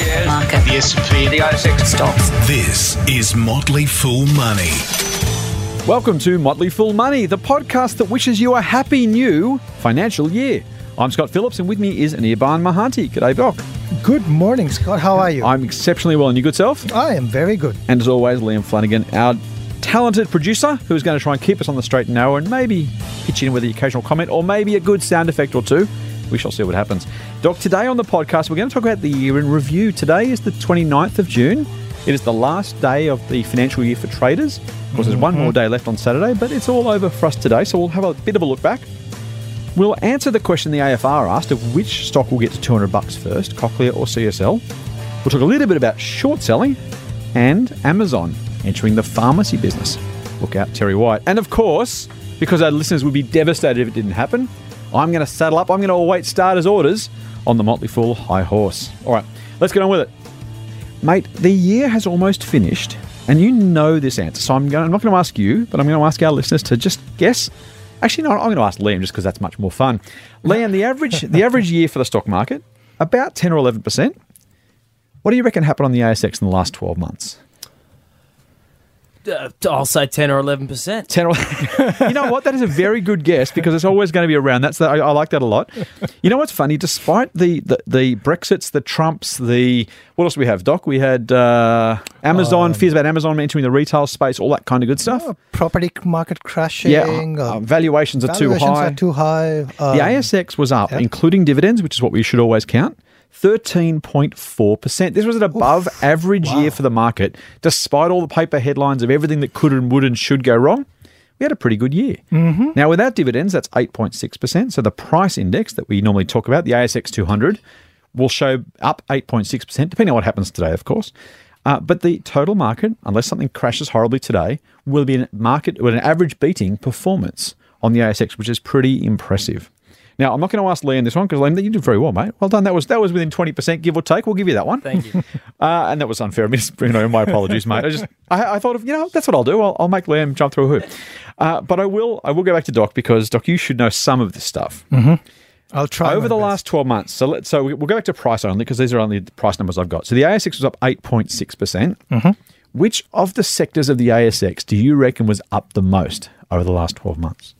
shares, Market. the S&P, the ASX Stocks. This is Motley Fool Money. Welcome to Motley Fool Money, the podcast that wishes you a happy new financial year. I'm Scott Phillips, and with me is Anirban Mahanti. G'day, Doc. Good morning, Scott. How are you? I'm exceptionally well, and you good self? I am very good. And as always, Liam Flanagan, our talented producer, who's going to try and keep us on the straight and narrow and maybe pitch in with the occasional comment or maybe a good sound effect or two. We shall see what happens. Doc, today on the podcast, we're going to talk about the year in review. Today is the 29th of June. It is the last day of the financial year for traders. Of course, there's one more mm-hmm. day left on Saturday, but it's all over for us today, so we'll have a bit of a look back. We'll answer the question the AFR asked of which stock will get to 200 bucks first, Cochlear or CSL. We'll talk a little bit about short selling and Amazon entering the pharmacy business. Look out, Terry White. And of course, because our listeners would be devastated if it didn't happen, I'm going to saddle up. I'm going to await starters' orders on the Motley Fool high horse. All right, let's get on with it. Mate, the year has almost finished, and you know this answer. So I'm, going, I'm not going to ask you, but I'm going to ask our listeners to just guess. Actually, no, I'm going to ask Liam just because that's much more fun. Liam, the average the average year for the stock market about 10 or 11 percent. What do you reckon happened on the ASX in the last 12 months? Uh, I'll say 10 or 11%. 10 or you know what? That is a very good guess because it's always going to be around. That's the, I, I like that a lot. You know what's funny? Despite the, the, the Brexits, the Trumps, the what else do we have? Doc, we had uh, Amazon fears about Amazon entering the retail space, all that kind of good stuff. Uh, property market crashing. yeah, uh, uh, valuations are too valuations high. are too high. Um, the ASX was up, yep. including dividends, which is what we should always count. 13.4%. This was an above average year for the market, despite all the paper headlines of everything that could and would and should go wrong. We had a pretty good year. Mm-hmm. Now, without dividends, that's 8.6%. So the price index that we normally talk about, the ASX 200, will show up 8.6%, depending on what happens today, of course. Uh, but the total market, unless something crashes horribly today, will be a market with an average beating performance on the ASX, which is pretty impressive. Now, I'm not going to ask Liam this one because Liam, you did very well, mate. Well done. That was that was within 20%, give or take. We'll give you that one. Thank you. Uh, and that was unfair. of me. you know, my apologies, mate. I just I, I thought of you know that's what I'll do. I'll, I'll make Liam jump through a hoop. Uh, but I will I will go back to Doc because Doc, you should know some of this stuff I'll try. over the best. last 12 months. So let so we'll go back to price only because these are only the price numbers I've got. So the ASX was up 8.6 percent. Mm-hmm. Which of the sectors of the ASX do you reckon was up the most over the last 12 months?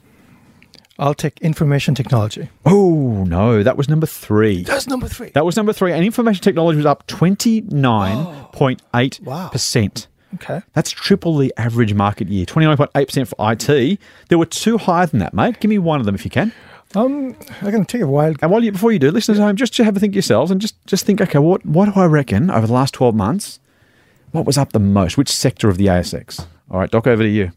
I'll take information technology. Oh no, that was number three. That's number three. That was number three, and information technology was up 29.8 percent. Okay. That's triple the average market year. 29.8% for IT. There were two higher than that, mate. Give me one of them if you can. Um, I can take a while. And while you, before you do, listeners at home, just have a think yourselves and just, just think, okay, what, what do I reckon over the last 12 months? What was up the most? Which sector of the ASX? All right, Doc, over to you.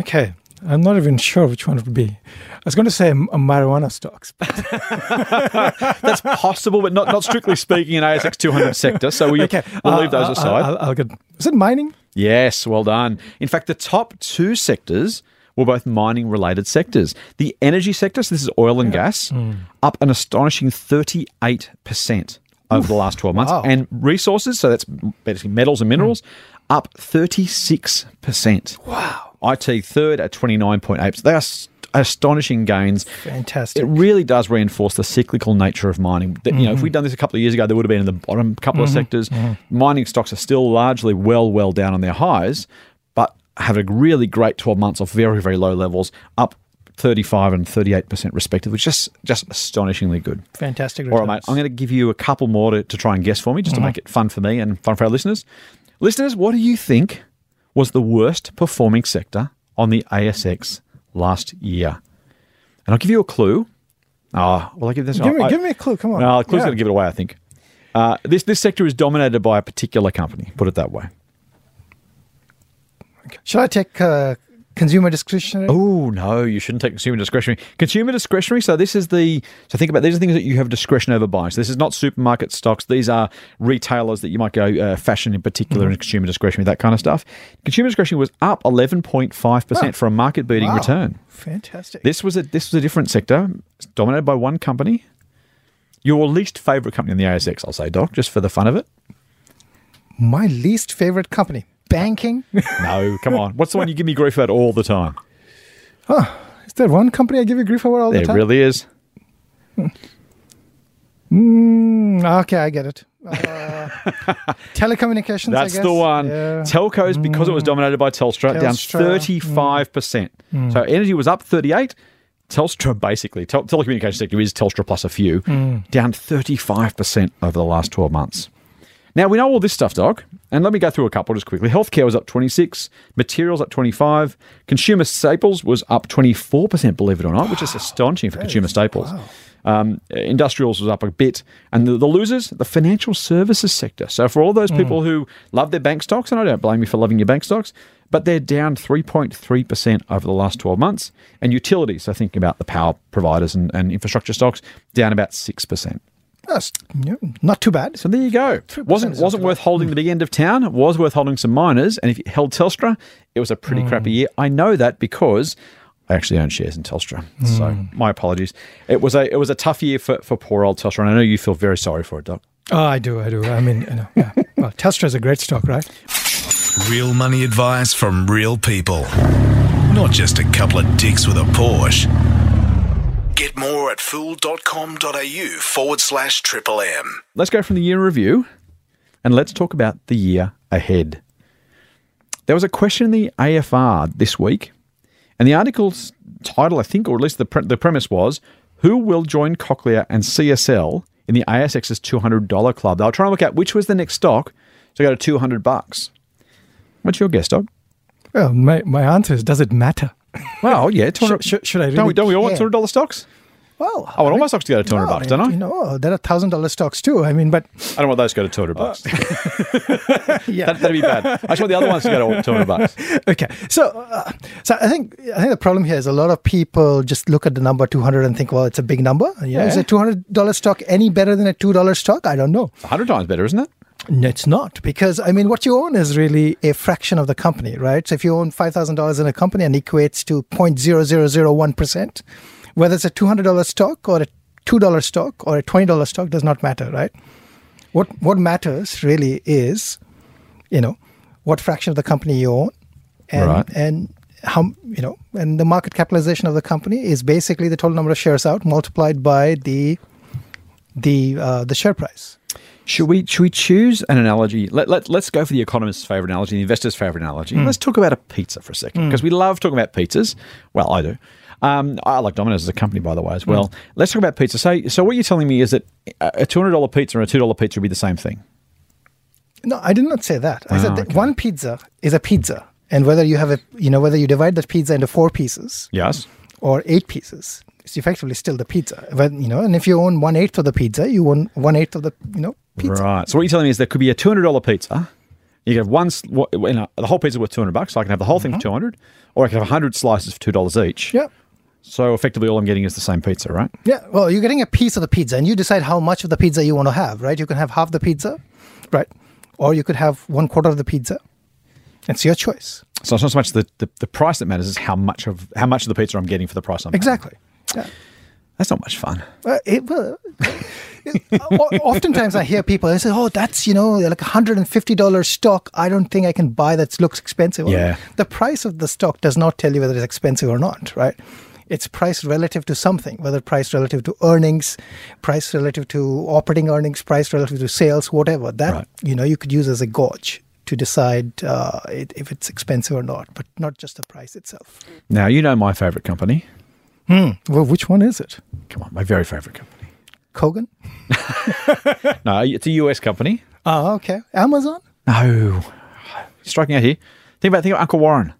Okay. I'm not even sure which one it would be. I was going to say m- marijuana stocks. That's possible, but not, not strictly speaking an ASX 200 sector. So we, okay. we'll uh, leave those uh, aside. I'll, I'll get. Is it mining? Yes, well done. In fact, the top two sectors were both mining related sectors. The energy sector, so this is oil and gas, up an astonishing 38% over the last 12 months. wow. And resources, so that's basically metals and minerals, up 36%. Wow. IT third at 29.8. So They are st- astonishing gains. Fantastic. It really does reinforce the cyclical nature of mining. You know, if mm-hmm. we'd done this a couple of years ago, they would have been in the bottom couple of mm-hmm. sectors. Mm-hmm. Mining stocks are still largely well, well down on their highs, but have a really great 12 months off very, very low levels, up 35 and 38% respectively, which is just, just astonishingly good. Fantastic. Results. All right, mate. I'm going to give you a couple more to, to try and guess for me, just to make it fun for me and fun for our listeners. Listeners, what do you think was the worst performing sector on the ASX last year? And I'll give you a clue. Oh, well, I give this. Give me, I- give me a clue. Come on. No, the clue's Yeah. going to give it away. I think uh, this this sector is dominated by a particular company. Put it that way. Should I take uh, consumer discretionary? Oh no, you shouldn't take consumer discretionary. Consumer discretionary. So this is the so think about these are things that you have discretion over buying. So this is not supermarket stocks. These are retailers that you might go uh, fashion in particular and consumer discretionary that kind of stuff. Consumer discretionary was up eleven point five percent for a market beating Wow. return. Fantastic. This was a this was a different sector dominated by one company. Your least favorite company in the ASX, I'll say, Doc, just for the fun of it. My least favorite company, banking. No, come on. What's the one you give me grief about all the time? Is there one company I give you grief over all the There time? really is. Hmm. Mm, okay, I get it. Uh, telecommunications. I That's the one. Yeah. Telcos, because it was hmm. dominated by Telstra, down 35%. Hmm. So energy was up 38. Telstra, basically, tel- telecommunications sector is Telstra plus a few, down 35% over the last 12 months. Now, we know all this stuff, Doc, and let me go through a couple just quickly. Healthcare was up 26, materials up 25, consumer staples was up 24%, believe it or not, which is astonishing for consumer staples. Um, industrials was up a bit. And the, the losers, the financial services sector. So for all those people who love their bank stocks, and I don't blame you for loving your bank stocks, but they're down 3.3% over the last 12 months. And utilities, so thinking about the power providers and, and infrastructure stocks, down about 6%. That's yeah, not too bad. So there you go. 3% wasn't wasn't too worth holding the big end of town. It was worth holding some miners. And if you held Telstra, it was a pretty crappy mm. year. I know that because I actually own shares in Telstra. So mm. my apologies. It was a it was a tough year for, for poor old Telstra, and I know you feel very sorry for it, Doc. Oh, I do. I do. I mean, you know, yeah. well, Telstra is a great stock, right? Real money advice from real people. Not just a couple of dicks with a Porsche. Get more at fool.com.au forward slash triple M. Let's go from the year review, and let's talk about the year ahead. There was a question in the AFR this week, and the article's title, I think, or at least the pre- the premise was, "Who will join Cochlear and CSL in the ASX's two hundred dollar club?" They were trying to look at which was the next stock to go to two hundred bucks. What's your guess, Doc? Well, my, my answer is, does it matter? Well, yeah, hundred. Should, should I really Don't we, don't we all want two hundred dollar stocks? Well, I want all my stocks to go to two hundred well, bucks, don't I? You know, there are thousand dollar stocks too. I mean, but I don't want those to go to two hundred bucks. yeah. that, that'd be bad. I just want the other ones to go to two hundred bucks. okay, so uh, so I think I think the problem here is a lot of people just look at the number two hundred and think, well, it's a big number. You know, Is Yeah. a two hundred dollar stock any better than a two dollar stock? I don't know. hundred times better, isn't it? No, it's not because I mean, what you own is really a fraction of the company, right? So if you own five thousand dollars in a company and equates to 0.0001 percent, whether it's a two hundred dollar stock or a two dollar stock or a twenty dollar stock does not matter, right? What what matters really is, you know, what fraction of the company you own, and Right. and how you know, and the market capitalization of the company is basically the total number of shares out multiplied by the the uh, the share price. Should we should we choose an analogy? Let, let, let's go for the economist's favorite analogy, the investor's favorite analogy. Let's talk about a pizza for a second because we love talking about pizzas. Well, I do. Um, I like Domino's as a company, by the way, as well. Let's talk about pizza. So, so what you're telling me is that a two hundred dollar pizza and a two dollar pizza would be the same thing. No, I did not say that. I said Ah, that okay. one pizza is a pizza, and whether you have a, you know, whether you divide that pizza into four pieces Yes. or eight pieces, it's effectively still the pizza. But you know, and if you own one eighth of the pizza, you own one eighth of the, you know, pizza. Right. So what you're telling me is there could be a two hundred dollar pizza. You can have one, you know, the whole pizza worth two hundred bucks. So I can have the whole thing for mm-hmm. two hundred, or I can have hundred slices for two dollars each. Yeah. So effectively, all I'm getting is the same pizza, right? Yeah, well, you're getting a piece of the pizza, and you decide how much of the pizza you want to have, right? You can have half the pizza, right? Or you could have one quarter of the pizza. It's your choice. So it's not so much the, the, the price that matters; is how much of how much of the pizza I'm getting for the price I'm paying. Exactly. Yeah. That's not much fun. Uh, it, well, oftentimes I hear people they say, "Oh, that's you know like a hundred and fifty dollars stock. I don't think I can buy that. Looks expensive." Yeah. the price of the stock does not tell you whether it's expensive or not, right? It's priced relative to something, whether priced relative to earnings, price relative to operating earnings, price relative to sales, whatever. That Right. you know you could use as a gauge to decide uh, it, if it's expensive or not, but not just the price itself. Now you know my favorite company. Well, which one is it? Come on, my very favorite company. Kogan? No, it's a US company. Oh, okay. Amazon? No, striking out here. Think about think about Uncle Warren.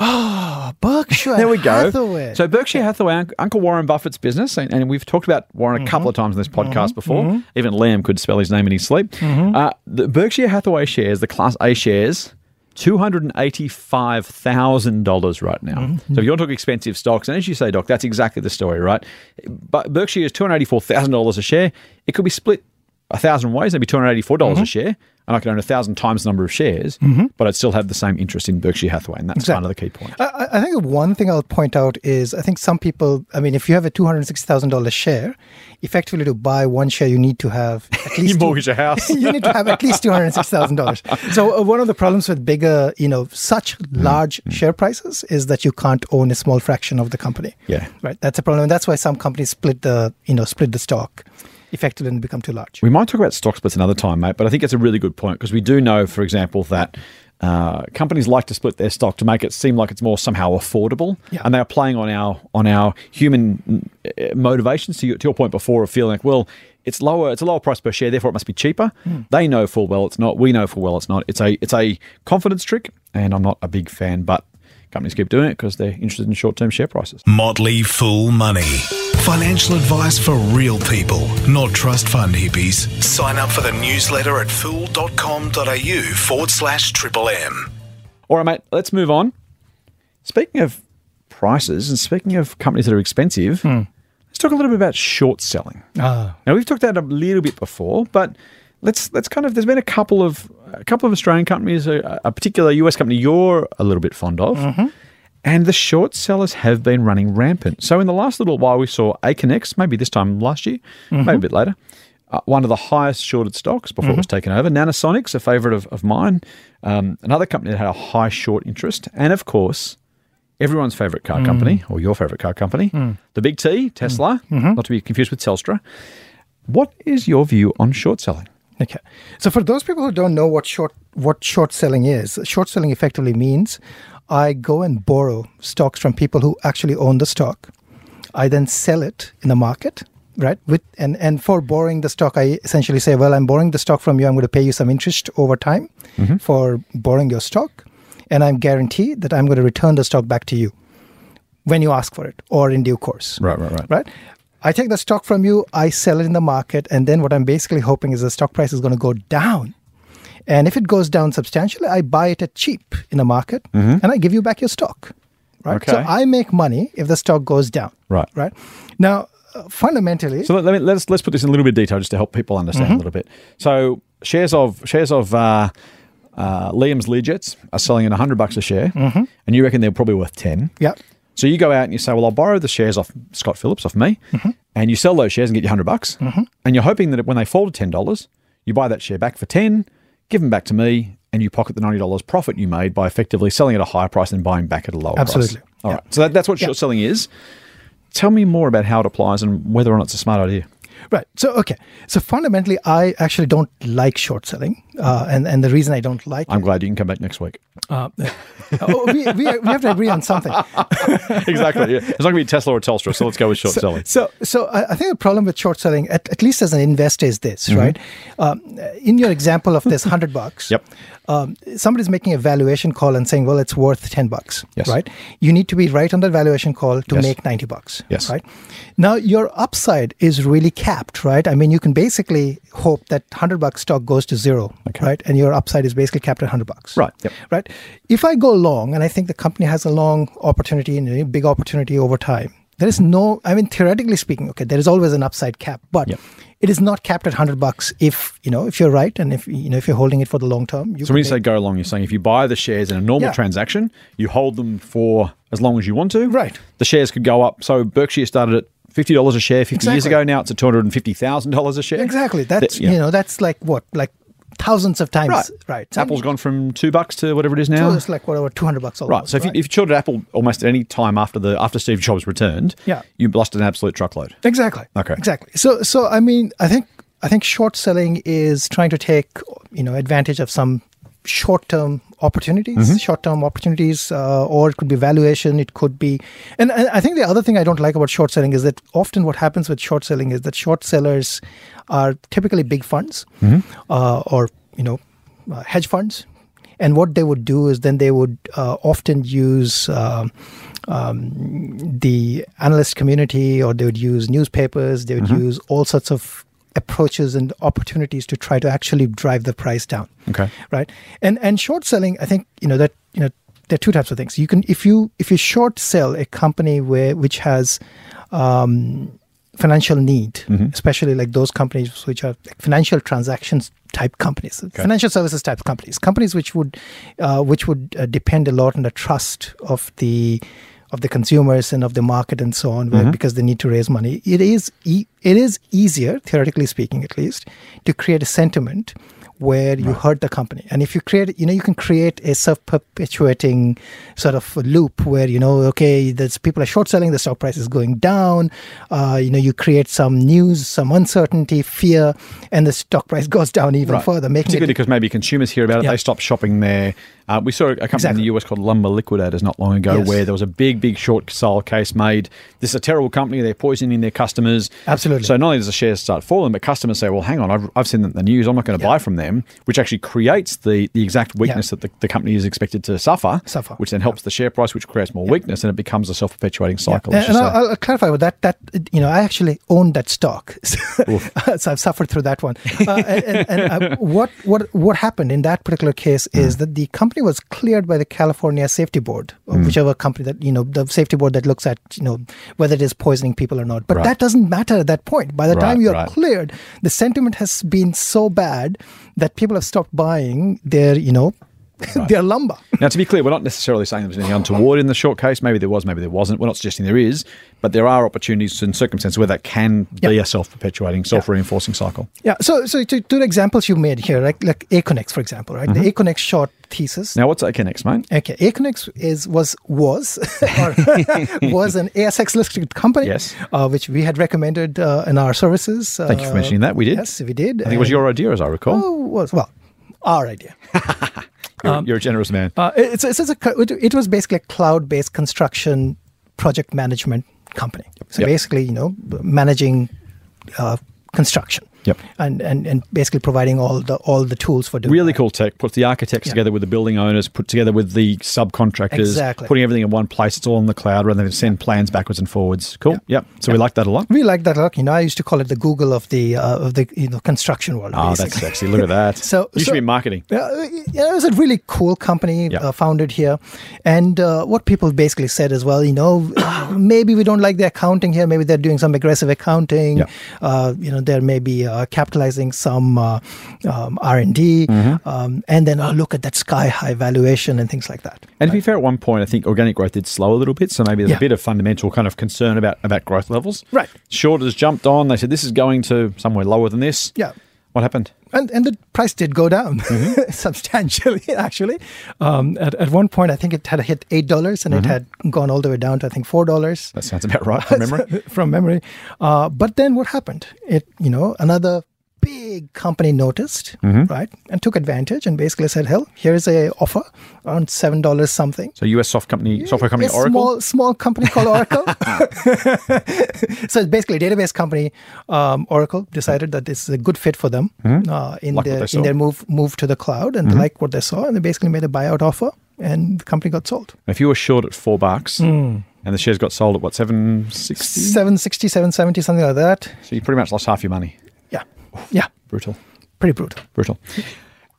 Oh, Berkshire There we go. Hathaway. So Berkshire Hathaway, Uncle Warren Buffett's business, and, and we've talked about Warren a Mm-hmm. couple of times in this podcast before. Even Liam could spell his name in his sleep. Mm-hmm. Uh, the Berkshire Hathaway shares, the Class A shares, two hundred and eighty-five thousand dollars right now. Mm-hmm. So if you want to talk expensive stocks, and as you say, Doc, that's exactly the story, right? But Berkshire is two hundred eighty-four thousand dollars a share. It could be split a thousand ways, that'd be two hundred eighty-four dollars Mm-hmm. a share. And I could own a thousand times the number of shares, but I'd still have the same interest in Berkshire Hathaway, and that's kind of the key point. I, I- think the one thing I'll point out is I think some people, I mean, if you have a $260,000 share, effectively to buy one share, you need to have at least. You mortgage a house. you need to have at least $260,000. So, uh, one of the problems with bigger, you know, such Mm. large share prices is that you can't own a small fraction of the company. Yeah. Right. That's a problem. And that's why some companies split the, you know, split the stock. Effectively and become too large. We might talk about stock splits another time, mate, but I think it's a really good point because we do know, for example, that uh, companies like to split their stock to make it seem like it's more somehow affordable, Yeah. and they are playing on our on our human uh, motivations. To, your- to your point before of feeling like, well, it's lower, it's a lower price per share, therefore it must be cheaper. They know full well it's not. We know full well it's not. It's a it's a confidence trick, and I'm not a big fan, but companies keep doing it because they're interested in short term share prices. Motley Fool Money. Financial advice for real people, not trust fund hippies. Sign up for the newsletter at fool.com.au forward slash triple M. All right, mate, let's move on. Speaking of prices and speaking of companies that are expensive, let's talk a little bit about short selling. Ah. Now we've talked about it a little bit before, but let's let's kind of there's been a couple of a couple of Australian companies, a, a particular US company you're a little bit fond of. Mm-hmm. And the short sellers have been running rampant. So in the last little while, we saw Aconex, maybe this time last year, mm-hmm. maybe a bit later, uh, one of the highest shorted stocks before it was mm-hmm. taken over. Nanosonics, a favourite of, of mine, um, another company that had a high short interest. And of course, everyone's favourite car mm. company, or your favourite car company, mm. the big T, Tesla, not to be confused with Telstra. What is your view on short selling? Okay. So for those people who don't know what short what short selling is, short selling effectively means I go and borrow stocks from people who actually own the stock. I then sell it in the market, right? With and and for borrowing the stock, I essentially say, well, I'm borrowing the stock from you. I'm going to pay you some interest over time mm-hmm. for borrowing your stock, and I'm guaranteed that I'm going to return the stock back to you when you ask for it or in due course Right, right, right. right? I take the stock from you, I sell it in the market, and then what I'm basically hoping is the stock price is going to go down. And if it goes down substantially, I buy it at cheap in the market and I give you back your stock. Right? So I make money if the stock goes down. Right. Right. Now, uh, fundamentally, So let, let me, let's let's put this in a little bit of detail just to help people understand a little bit. So shares of shares of uh, uh, Liam's Learjets are selling at hundred bucks a share, and you reckon they're probably worth ten. yeah. So you go out and you say, "Well, I'll borrow the shares off Scott Phillips off me," mm-hmm. and you sell those shares and get your hundred bucks, mm-hmm. and you're hoping that when they fall to ten dollars, you buy that share back for ten, give them back to me, and you pocket the ninety dollars profit you made by effectively selling at a higher price and buying back at a lower Absolutely. price. All right. So that, that's what short selling is. Tell me more about how it applies and whether or not it's a smart idea. Right. So, okay. So fundamentally, I actually don't like short selling. Uh, and, and the reason I don't like I'm it, glad you can come back next week. uh, oh, we, we, we have to agree on something. exactly. Yeah. It's not going to be Tesla or Telstra, so let's go with short selling. So, so I, think the problem with short selling, at, at least as an investor, is this, right? Um, in your example of this hundred bucks, Mm-hmm. Yep. um, somebody's making a valuation call and saying, "Well, it's worth ten bucks," Yes. right? You need to be right on that valuation call to Yes. make ninety bucks, Yes. right? Now, your upside is really capped, right? I mean, you can basically hope that hundred bucks stock goes to zero, Okay. right? And your upside is basically capped at hundred bucks, Right. Yep. right? If I go long, and I think the company has a long opportunity and a big opportunity over time, there is no. I mean, theoretically speaking, okay, there is always an upside cap, but Yep. it is not capped at hundred bucks. If you know, if you're right, and if you know, if you're holding it for the long term, you So when you say go along, you're saying if you buy the shares in a normal Yeah. transaction, you hold them for as long as you want to. Right. The shares could go up. So Berkshire started at fifty dollars a share fifty years ago. Now it's at two hundred and fifty thousand dollars a share. exactly, that's That- yeah. you know, that's like what, like thousands of times, Right. right? So Apple's gone from two bucks to whatever it is So now. it's like whatever, two hundred bucks. Almost, Right. So if, you, if you shorted Apple almost at any time after the after Steve Jobs returned, Yeah. you lost an absolute truckload. Exactly. Okay. Exactly. So so I mean I think I think short selling is trying to take you know advantage of some short term opportunities, Mm-hmm. short term opportunities, uh, or it could be valuation. It could be, and, and I think the other thing I don't like about short selling is that often what happens with short selling is that short sellers are typically big funds, Mm-hmm. uh, or you know uh, hedge funds. And what they would do is then they would uh, often use um, um, the analyst community, or they would use newspapers. They would Mm-hmm. use all sorts of approaches and opportunities to try to actually drive the price down. Okay. Right. And and short selling, I think you know that you know there are two types of things. You can if you if you short sell a company where which has um, financial need, Mm-hmm. especially like those companies which are like financial transactions type companies, financial services type companies, companies which would uh, which would uh, depend a lot on the trust of the of the consumers and of the market and so on, Mm-hmm. because they need to raise money. It is e- it is easier, theoretically speaking, at least, to create a sentiment where you hurt the company. And if you create, you know, you can create a self-perpetuating sort of loop where you know, okay, there's people are short selling, the stock price is going down. Uh, you know, you create some news, some uncertainty, fear, and the stock price goes down even Right. further, making Particularly it because maybe consumers hear about it, Yeah. they stop shopping there. Uh, we saw a company in the US called Lumber Liquidators not long ago Yes. where there was a big, big short sale case made. This is a terrible company. They're poisoning their customers. Absolutely. So not only does the shares start falling, but customers say, well, hang on, I've, I've seen that in the news. I'm not going to buy from them, which actually creates the, the exact weakness that the, the company is expected to suffer, Suffer. which then helps the share price, which creates more weakness, and it becomes a self-perpetuating cycle. And, and. I'll, I'll clarify with that. That you know, I actually own that stock, so I've suffered through that one. Uh, and and, uh, what what what happened in that particular case is Hmm. that the company was cleared by the California Safety Board, or Hmm. whichever company that you know, the safety board that looks at you know whether it is poisoning people or not. But Right. that doesn't matter at that point. By the Right, time you are right. cleared, the sentiment has been so bad that people have stopped buying their you know their lumber. Now, to be clear, we're not necessarily saying there was anything untoward in the short case. Maybe there was, maybe there wasn't. We're not suggesting there is, but there are opportunities and circumstances where that can be a self-perpetuating, self-reinforcing cycle. Yeah. So, so to, to the examples you made here, like like Aconex, for example, right? The Aconex short thesis. Now, what's AKNX, mate? Okay, Aconex is was was was an ASX listed company. Yes. Uh, which we had recommended uh, in our services. Thank you for Uh, mentioning that. We did. Yes, we did. I think it was your idea, as I recall. Oh, was well, our idea. you're, you're a generous man. Uh, it's, it's, it's a, it, it was basically a cloud based construction project management company. So Yep. basically, you know, managing uh, construction. Yep. And, and and basically providing all the all the tools for doing Really that. cool tech. Puts the architects Yeah. together with the building owners, put together with the subcontractors, Exactly. putting everything in one place. It's all in the cloud rather than send plans backwards and forwards. Cool. Yep. So we like that a lot. We like that a lot. You know, I used to call it the Google of the uh, of the you know construction world. Oh, that's sexy. Look at that. So- you should so- be marketing. Yeah, yeah, it was a really cool company Yeah. uh, founded here, and uh, what people basically said as well, you know, maybe we don't like the accounting here. Maybe they're doing some aggressive accounting. Yeah. Uh, you know, they're maybe uh, capitalizing some uh, um, R and D, Mm-hmm. um, and then oh, look at that sky high valuation and things like that. And to be fair, at one point, I think organic growth did slow a little bit. So maybe there's Yeah. a bit of fundamental kind of concern about, about growth levels. Right. Shorters jumped on. They said, this is going to somewhere lower than this. Yeah. What happened? And and the price did go down Mm-hmm. substantially. Actually, um, at at one point, I think it had hit eight dollars, and Mm-hmm. it had gone all the way down to I think four dollars That sounds about right from memory. from memory. Uh, but then what happened? It you know another big company noticed Mm-hmm. right and took advantage and basically said, "Hell, here's a offer around seven dollars something." So US soft company, software company a Oracle. small small company called Oracle. so it's basically a database company. Um, Oracle decided that this is a good fit for them uh, in Mm-hmm. Like their. Mm-hmm. in their move move to the cloud, and they liked what they saw, and they basically made a buyout offer, and the company got sold. if you were short at four bucks Hmm. and the shares got sold at what, 760? 760, 770, something like that. So you pretty much lost half your money. Yeah, Brutal. pretty brutal. Brutal.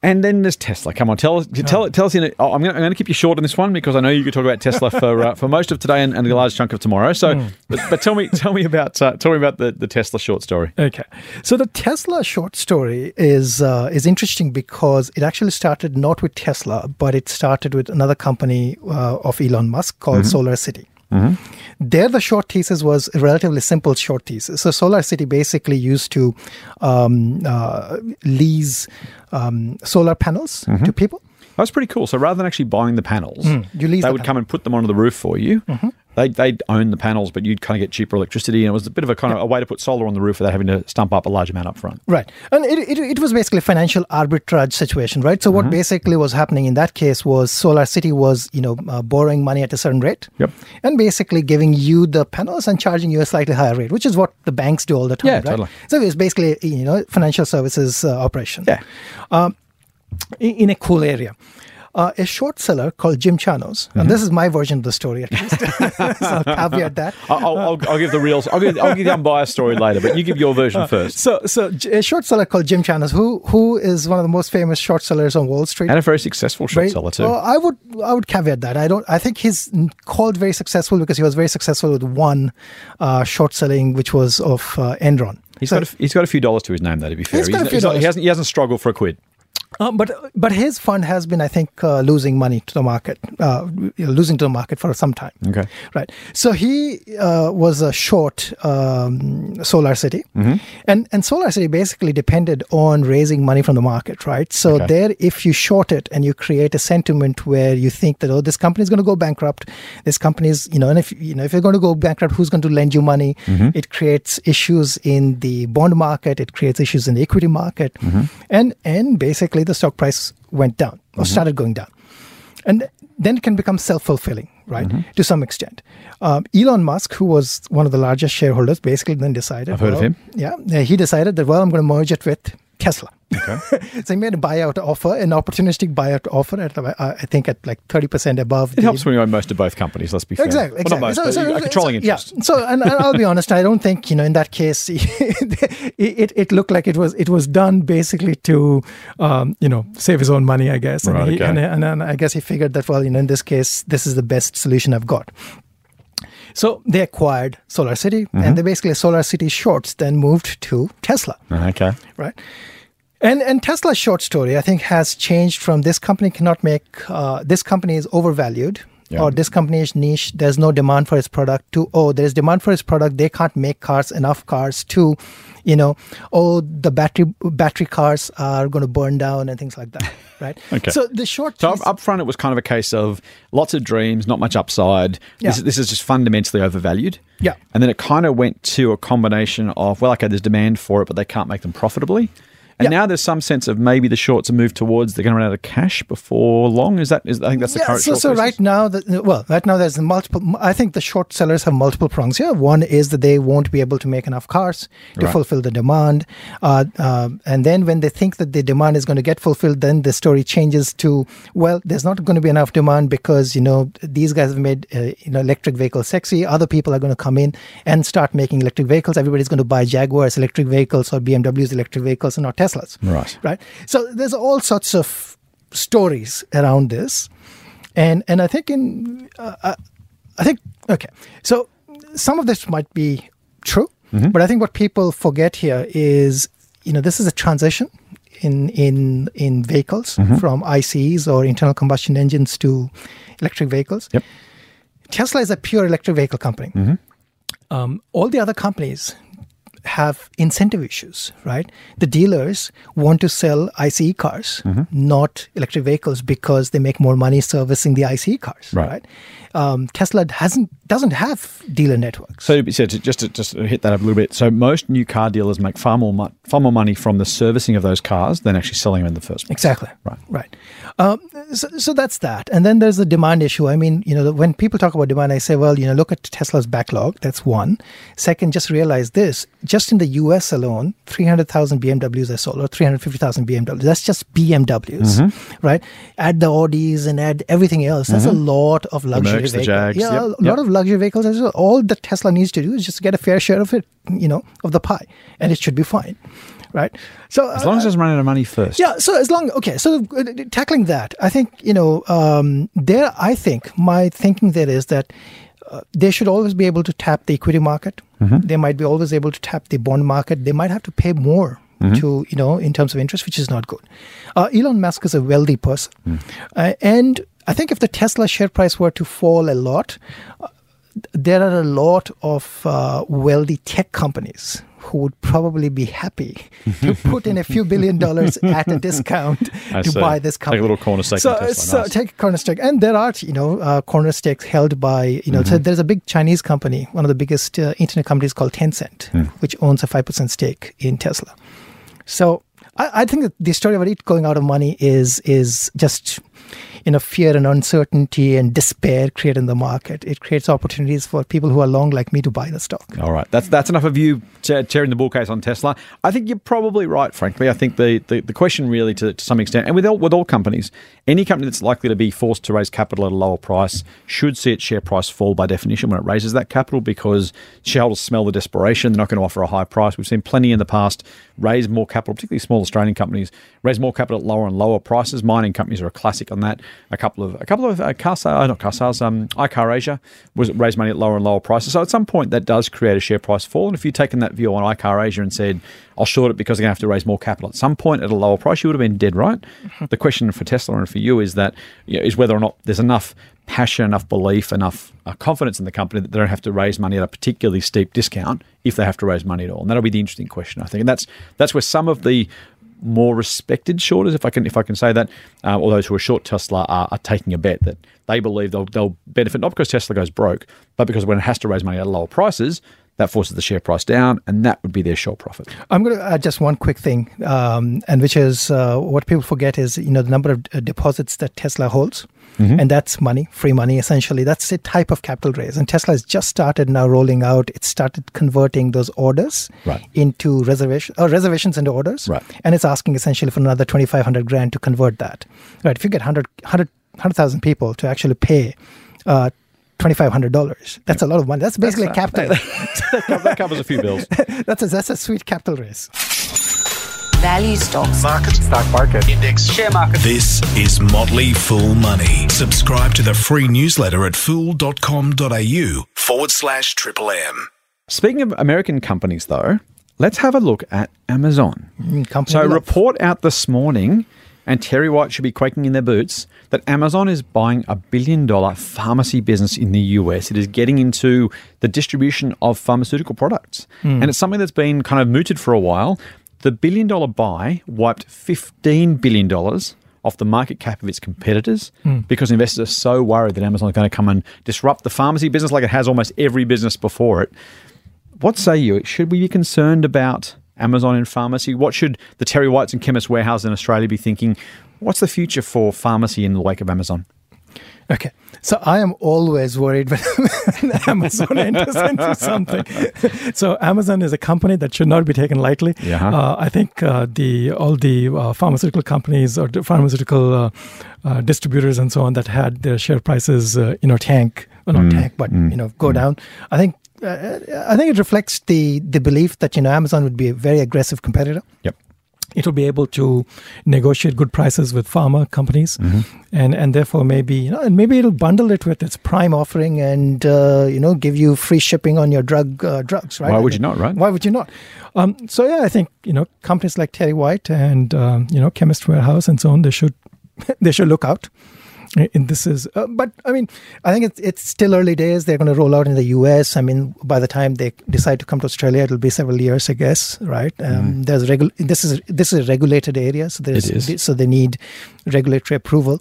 And then there's Tesla. Come on, tell us, tell, tell us in. A, oh, I'm going to keep you short on this one because I know you could talk about Tesla for uh, for most of today and, and a large chunk of tomorrow. So, Hmm. but, but tell me tell me about uh, tell me about the, the Tesla short story. Okay, so the Tesla short story is uh, is interesting because it actually started not with Tesla, but it started with another company uh, of Elon Musk called Solar City. There, the short thesis was a relatively simple short thesis. So, Solar City basically used to um, uh, lease um, solar panels to people. That's pretty cool. So rather than actually buying the panels. You lease they the would panel. come and put them onto the roof for you. Mm-hmm. They they'd own the panels, but you'd kind of get cheaper electricity, and it was a bit of a kind of a way to put solar on the roof without having to stump up a large amount up front. Right. And it, it, it was basically a financial arbitrage situation, right? So, what basically was happening in that case was Solar City was, you know, uh, borrowing money at a certain rate. Yep. And basically giving you the panels and charging you a slightly higher rate, which is what the banks do all the time, Yeah, right? totally. So, it was basically, you know, financial services uh, operation. Yeah. In, in a cool area. Uh, a short seller called Jim Chanos, and this is my version of the story at least. so I'll caveat that. I'll, I'll, I'll, give the real. I'll give, I'll give the unbiased story later, but you give your version first. So, so a short seller called Jim Chanos, who who is one of the most famous short sellers on Wall Street. And a very successful short Right. seller too. Well, I would I would caveat that. I don't. I think he's called very successful because he was very successful with one uh, short selling, which was of uh, Enron. He's So- got a, he's got a few dollars to his name, though. To be fair, He's got a few not- he hasn't he hasn't struggled for a quid. Uh, but but his fund has been, I think, uh, losing money to the market, uh, losing to the market for some time. Okay. Right. So he uh, was a short um, Solar City, Mm-hmm. and and Solar City basically depended on raising money from the market. Right. So Okay. there, if you short it and you create a sentiment where you think that oh, this company is going to go bankrupt, this company is you know, and if you know if you're going to go bankrupt, who's going to lend you money? Mm-hmm. It creates issues in the bond market. It creates issues in the equity market, Mm-hmm. and and basically the stock price went down or started going down and then it can become self-fulfilling right Mm-hmm. to some extent um, elon musk who was one of the largest shareholders basically then decided I've heard of him. yeah he decided that well i'm going to merge it with tesla Okay. so he made a buyout offer an opportunistic buyout offer at uh, i think at like 30% above It helps when you own most of both companies. Let's be fair. Exactly, Well, exactly. most, but a controlling so, interest. Yeah. So, and, and I'll be honest, I don't think you know in that case, it, it it looked like it was it was done basically to um, you know save his own money, I guess. And, Right, he, okay. and, and, and I guess he figured that well, you know, in this case, this is the best solution I've got. So they acquired Solar City, Mm-hmm. and they basically Solar City shorts then moved to Tesla Okay. right? And and Tesla's short story, I think, has changed from this company cannot make uh, this company is overvalued. Yeah. Or this company is niche. There's no demand for its product. To oh, there is demand for its product. They can't make cars enough cars to, you know, oh the battery battery cars are going to burn down and things like that, right? Okay. So the short So up front, it was kind of a case of lots of dreams, not much upside. Yeah. This, this is just fundamentally overvalued. Yeah. And then it kind of went to a combination of, well, okay, there's demand for it, but they can't make them profitably. And Yeah. now there's some sense of maybe the shorts are moved towards they're going to run out of cash before long. Is that? Is I think that's the yeah, current so, so right now, the, well, right now there's multiple. I think the short sellers have multiple prongs here. One is that they won't be able to make enough cars to Right. fulfill the demand, uh, um, and then when they think that the demand is going to get fulfilled, then the story changes to well, there's not going to be enough demand because you know these guys have made uh, you know electric vehicles sexy. Other people are going to come in and start making electric vehicles. Everybody's going to buy Jaguars electric vehicles or BMWs electric vehicles and not Teslas Right. right? So there's all sorts of stories around this, and and I think in uh, uh, I think okay, so some of this might be true, but I think what people forget here is you know this is a transition in in in vehicles from ICEs or internal combustion engines to electric vehicles. Yep. Tesla is a pure electric vehicle company. Um, all the other companies have incentive issues, right? The dealers want to sell ICE cars, mm-hmm. not electric vehicles, because they make more money servicing the ICE cars, Right. right? Um, Tesla hasn't doesn't have dealer networks. So, so to, just to just to hit that up a little bit. So most new car dealers make far more mo- far more money from the servicing of those cars than actually selling them in the first place. Exactly. Right. Right. Um, so, so that's that. And then there's the demand issue. I mean, you know, when people talk about demand, I say, well, you know, look at Tesla's backlog. That's one. Second, just realize this: just in the U.S. alone, 300,000 BMWs are sold, or 350,000 BMWs. That's just BMWs, Mm-hmm. right? Add the Audis and add everything else. That's a lot of luxury The. Jags. Yeah, Yep, a yep. lot of luxury vehicles. as well. All that Tesla needs to do is just get a fair share of it, you know, of the pie, and it should be fine, right? So As long as it doesn't run out of money first. yeah, so as long okay, so uh, tackling that, I think you know um, there. I think my thinking there is that uh, they should always be able to tap the equity market. They might be always able to tap the bond market. They might have to pay more to you know in terms of interest, which is not good. Uh, Elon Musk is a wealthy person, uh, and I think if the Tesla share price were to fall a lot, there are a lot of uh, wealthy tech companies who would probably be happy to put in a few billion dollars at a discount I to see. buy this company. Take a little corner stake So, Tesla. so Nice. take a corner stake, and there are you know uh, corner stakes held by you know. So Mm-hmm. there's a big Chinese company, one of the biggest uh, internet companies called Tencent, Hmm. which owns a five percent stake in Tesla. So I, I think that the story about it going out of money is is just you know fear and uncertainty and despair created in the market. It creates opportunities for people who are long like me to buy the stock. All right, that's that's enough of you te- tearing the bull case on Tesla. I think you're probably right. Frankly, I think the, the, the question really, to, to some extent, and with all, with all companies, any company that's likely to be forced to raise capital at a lower price should see its share price fall by definition when it raises that capital because shareholders smell the desperation. They're not going to offer a high price. We've seen plenty in the past raise more capital, particularly small Australian companies, raise more capital at lower and lower prices. Mining companies are a classic on that. A couple of a couple of uh, car sales, not car sales, um, iCar Asia was raised money at lower and lower prices. So at some point that does create a share price fall. And if you'd taken that view on iCar Asia and said, I'll short it because I'm going to have to raise more capital at some point at a lower price, you would have been dead right. The question for Tesla and for you is that you know, is whether or not there's enough passion, enough belief, enough uh, confidence in the company that they don't have to raise money at a particularly steep discount if they have to raise money at all. And that'll be the interesting question, I think. And that's that's where some of the more respected shorters, if I can if I can say that, uh, or those who are short Tesla are, are taking a bet that they believe they'll they'll benefit not because Tesla goes broke, but because when it has to raise money at lower prices, that forces the share price down, and that would be their short profit. I'm going to add just one quick thing, um, and which is uh, what people forget is you know the number of uh, deposits that Tesla holds. Mm-hmm. And that's money, free money, essentially. That's a type of capital raise. And Tesla has just started now rolling out, it started converting those orders Right. into reservation, or reservations into orders. Right. And it's asking essentially for another 2,500 grand to convert that. Right. If you get 100, 100 100,000 people to actually pay uh, $2,500, that's a lot of money. That's basically uh, capital. that covers a few bills. that's, a, that's a sweet capital raise. Value stocks. Market. Stock market. Index. Share market. This is Motley Fool Money. Subscribe to the free newsletter at fool.com.au forward slash triple M. Speaking of American companies, though, let's have a look at Amazon. Mm, So, a love. report out this morning, and Terry White should be quaking in their boots, that Amazon is buying a billion dollar pharmacy business in the US. It is getting into the distribution of pharmaceutical products. Hmm. And it's something that's been kind of mooted for a while. The billion dollar buy wiped $15 billion off the market cap of its competitors hmm. because investors are so worried that Amazon is going to come and disrupt the pharmacy business like it has almost every business before it. What say you? Should we be concerned about Amazon in pharmacy? What should the Terry Whites and Chemist Warehouse in Australia be thinking? What's the future for pharmacy in the wake of Amazon? Okay. So I am always worried when Amazon enters into something. So Amazon is a company that should not be taken lightly. Yeah. Uh, I think uh, the all the uh, pharmaceutical companies or the pharmaceutical uh, uh, distributors and so on that had their share prices, uh, you know, tank, well, not tank, but you know, go down. I think. Uh, I think it reflects the the belief that you know Amazon would be a very aggressive competitor Yep. it will be able to negotiate good prices with pharma companies, and and therefore maybe you know, and maybe it'll bundle it with its prime offering, and uh, you know, give you free shipping on your drug uh, drugs. Right? Why would you not, right? Why would you not? Um, so yeah, I think you know companies like Terry White and um, you know Chemist Warehouse and so on, they should they should look out. And this is, uh, but I mean, I think it's it's still early days. They're going to roll out in the U.S. I mean, by the time they decide to come to Australia, it'll be several years, I guess. Right? Um, There's regul- This is this is a regulated area, so there's so they need regulatory approval.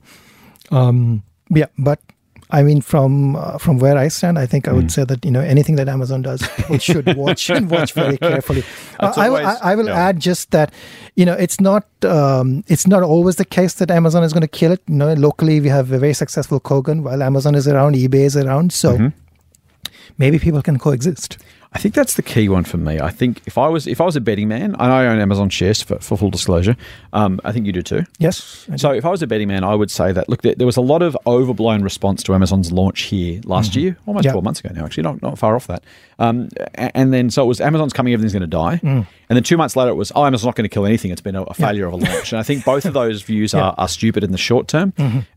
Um, yeah, but I mean, from uh, from where I stand, I think I Mm. would say that you know anything that Amazon does, people should watch and watch very carefully. Uh, I, I, I will add just that you know it's not um, it's not always the case that Amazon is going to kill it. You know, locally we have a very successful Kogan, while Amazon is around, eBay is around, so Mm-hmm. maybe people can coexist. I think that's the key one for me. I think if I was if I was a betting man, and I own Amazon shares for, for full disclosure, um, I think you do too. Yes. So if I was a betting man, I would say that look, there, there was a lot of overblown response to Amazon's launch here last year, almost Yeah. twelve months ago now. Actually, not not far off that. Um, and then so it was Amazon's coming, everything's going to die, and then two months later it was oh, Amazon's not going to kill anything. It's been a, a failure of a launch, and I think both of those views are, are stupid in the short term.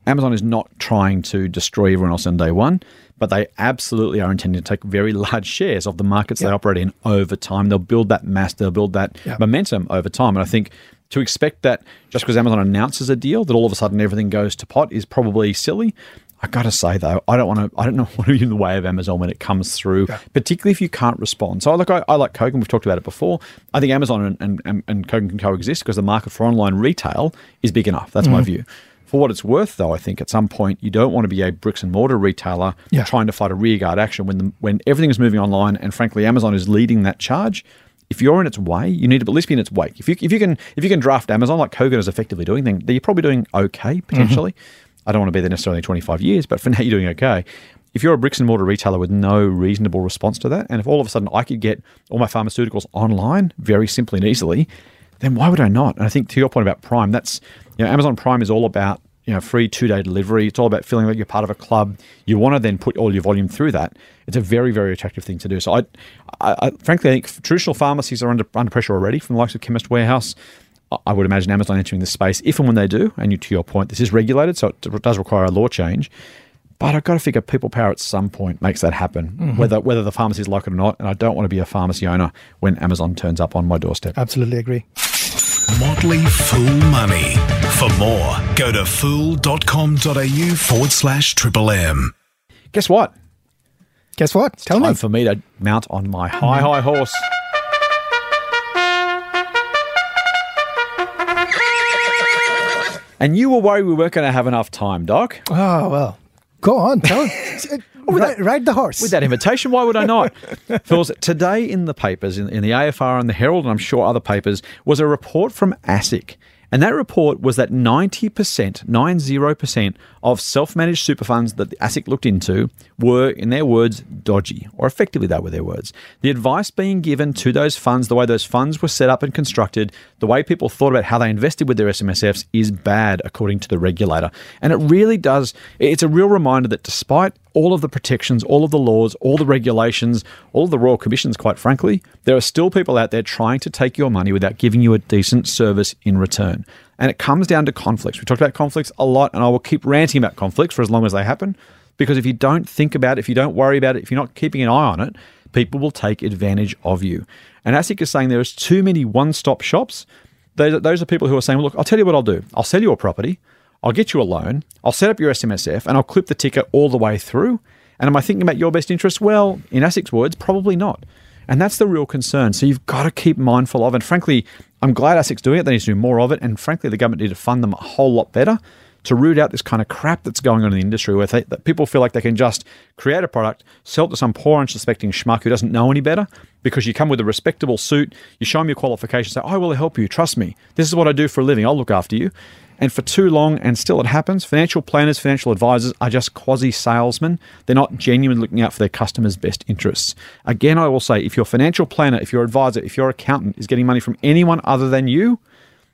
Amazon is not trying to destroy everyone else on day one. But they absolutely are intending to take very large shares of the markets they operate in over time. They'll build that mass, they'll build that Yeah. momentum over time. And I think to expect that just because Amazon announces a deal, that all of a sudden everything goes to pot is probably silly. I got to say though, I don't want to. I don't know what to be in the way of Amazon when it comes through, particularly if you can't respond. So, look, I, I like Kogan. We've talked about it before. I think Amazon and, and, and, Kogan can coexist because the market for online retail is big enough. That's my mm-hmm. view. For what it's worth, though, I think at some point you don't want to be a bricks and mortar retailer Yeah. trying to fight a rearguard action when the, when everything is moving online, and frankly, Amazon is leading that charge. If you're in its way, you need to at least be in its wake. If you if you can if you can draft Amazon like Kogan is effectively doing, then you're probably doing okay mm-hmm. potentially. I don't want to be there necessarily 25 years, but for now you're doing okay. If you're a bricks and mortar retailer with no reasonable response to that, and if all of a sudden I could get all my pharmaceuticals online very simply and easily, then why would I not? And I think to your point about Prime, that's you know Amazon Prime is all about you know free two day delivery. It's all about feeling like you're part of a club. You want to then put all your volume through that. It's a very very attractive thing to do. So I, I, I frankly I think traditional pharmacies are under under pressure already from the likes of Chemist Warehouse. I- would imagine Amazon entering this space if and when they do. And you, to your point, this is regulated, so it does require a law change. But I've got to figure people power at some point makes that happen, mm-hmm. whether whether the pharmacies like it or not. And I don't want to be a pharmacy owner when Amazon turns up on my doorstep. Absolutely agree. Motley Fool Money. For more, go to fool.com.au forward slash triple M. Guess what? Guess what? Tell Time me. for me to mount on my high, high horse. And you were worried we weren't going to have enough time, Doc. Oh, well. Go on. Tell ride, ride the horse. With that invitation, why would I not? Phils, today in the papers, in, in the AFR and the Herald, and I'm sure other papers, was a report from ASIC. And that report was that 90%, 90% of self managed super funds that the ASIC looked into were, in their words, dodgy, or effectively they were their words. The advice being given to those funds, the way those funds were set up and constructed, the way people thought about how they invested with their SMSFs is bad, according to the regulator. And it really does, it's a real reminder that despite all of the protections, all of the laws, all the regulations, all of the royal commissions, quite frankly, there are still people out there trying to take your money without giving you a decent service in return. And it comes down to conflicts. We talked about conflicts a lot, and I will keep ranting about conflicts for as long as they happen. Because if you don't think about it, if you don't worry about it, if you're not keeping an eye on it, people will take advantage of you. And ASIC is saying there is too many one stop shops. Those, are people who are saying, well, look, I'll tell you what I'll do. I'll sell you a property. I'll get you a loan, I'll set up your SMSF, and I'll clip the ticker all the way through. And am I thinking about your best interest? Well, in ASIC's words, probably not. And that's the real concern. So you've got to keep mindful of. And frankly, I'm glad ASIC's doing it. They need to do more of it. And frankly, the government need to fund them a whole lot better to root out this kind of crap that's going on in the industry where they, that people feel like they can just create a product, sell it to some poor, unsuspecting schmuck who doesn't know any better because you come with a respectable suit, you show them your qualifications, say, I will help you, trust me. This is what I do for a living, I'll look after you. And for too long, and still it happens, financial planners, financial advisors are just quasi salesmen. They're not genuinely looking out for their customers' best interests. Again, I will say if your financial planner, if your advisor, if your accountant is getting money from anyone other than you,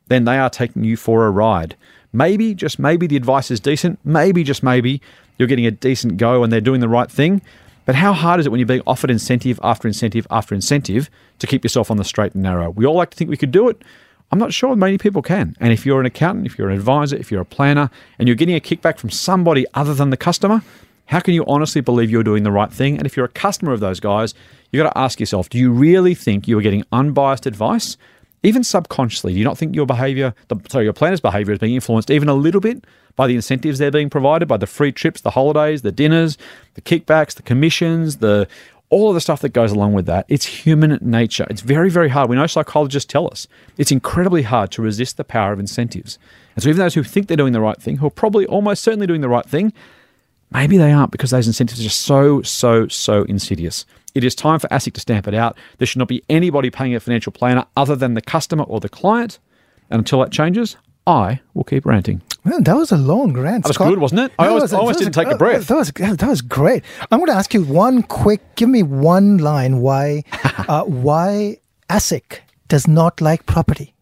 then they are taking you for a ride. Maybe, just maybe, the advice is decent. Maybe, just maybe, you're getting a decent go and they're doing the right thing. But how hard is it when you're being offered incentive after incentive after incentive to keep yourself on the straight and narrow? We all like to think we could do it. I'm not sure many people can. And if you're an accountant, if you're an advisor, if you're a planner, and you're getting a kickback from somebody other than the customer, how can you honestly believe you're doing the right thing? And if you're a customer of those guys, you've got to ask yourself do you really think you are getting unbiased advice? Even subconsciously, do you not think your behavior, the, sorry, your planner's behavior is being influenced even a little bit by the incentives they're being provided, by the free trips, the holidays, the dinners, the kickbacks, the commissions, the all of the stuff that goes along with that. It's human nature. It's very, very hard. We know psychologists tell us it's incredibly hard to resist the power of incentives. And so, even those who think they're doing the right thing, who are probably almost certainly doing the right thing, maybe they aren't because those incentives are just so, so, so insidious. It is time for ASIC to stamp it out. There should not be anybody paying a financial planner other than the customer or the client. And until that changes, I will keep ranting. Man, that was a long rant. That was Scott. good, wasn't it? I That almost- was- I almost didn't take a breath. That was that was great. I'm going to ask you one quick. Give me one line why uh, why ASIC does not like property.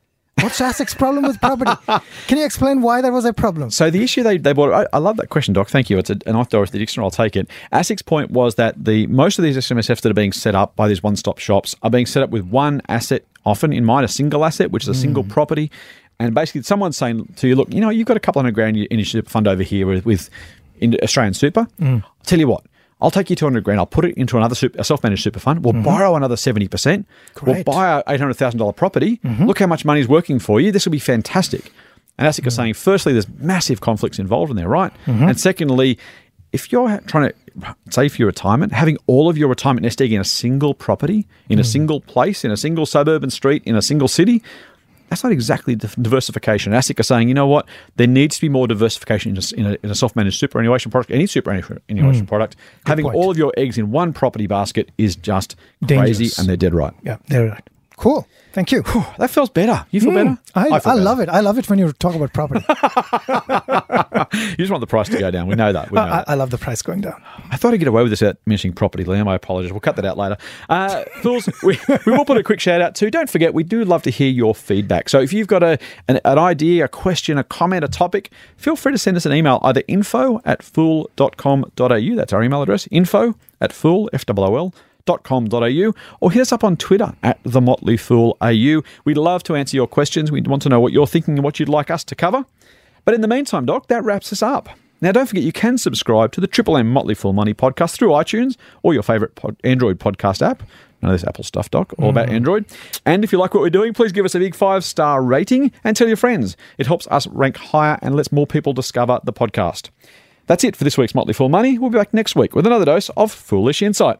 What's ASIC's problem with property? Can you explain why that was a problem? So the issue they, they brought, I, I love that question, Doc. Thank you. It's a, an off Dorothy Dixer. I'll take it. ASIC's point was that the most of these SMSFs that are being set up by these one-stop shops are being set up with one asset, often in mind a single asset, which is a single property. And basically, someone's saying to you, look, you know, you've got a couple hundred grand in your- super fund over here with, with in Australian Super. Mm. I'll tell you what. I'll take you 200 grand. I'll put it into another super, a self-managed super fund. We'll mm-hmm. borrow another 70%. We'll buy a $800,000 property. Mm-hmm. Look how much money is working for you. This will be fantastic. And ASIC is mm. saying, firstly, there's massive conflicts involved in there, right? Mm-hmm. And secondly, if you're trying to save for your retirement, having all of your retirement nest egg in a single property, in a mm. single place, in a single suburban street, in a single city, that's not exactly diversification. ASIC are saying, you know what? There needs to be more diversification in a, in a, in a self-managed superannuation product, any superannuation hmm. product. Having point. all of your eggs in one property basket is just crazy, and they're dead right. Yeah, they're right. Cool. Thank you. That feels better. You feel better? Mm. I, I, feel better. love it. I love it when you talk about property. You just want the price to go down. We know that. We know I, that. I love the price going down. I thought I'd get away with this without mentioning property, Liam. I apologise. We'll cut that out later. Uh, Fools, we, we will put a quick shout out to. Don't forget, we do love to hear your feedback. So if you've got a, an, an idea, a question, a comment, a topic, feel free to send us an email, either info at fool.com.au. That's our email address, info at fool, F-O-O-L, fool.com.au or hit us up on Twitter at The Motley Fool AU. We'd love to answer your questions. We want to know what you're thinking and what you'd like us to cover. But in the meantime, Doc, that wraps us up. Now, don't forget you can subscribe to the Triple M Motley Fool Money podcast through iTunes or your favourite pod- Android podcast app. None of this Apple stuff, Doc, all about mm. Android. And if you like what we're doing, please give us a big five star rating and tell your friends. It helps us rank higher and lets more people discover the podcast. That's it for this week's Motley Fool Money. We'll be back next week with another dose of foolish insight.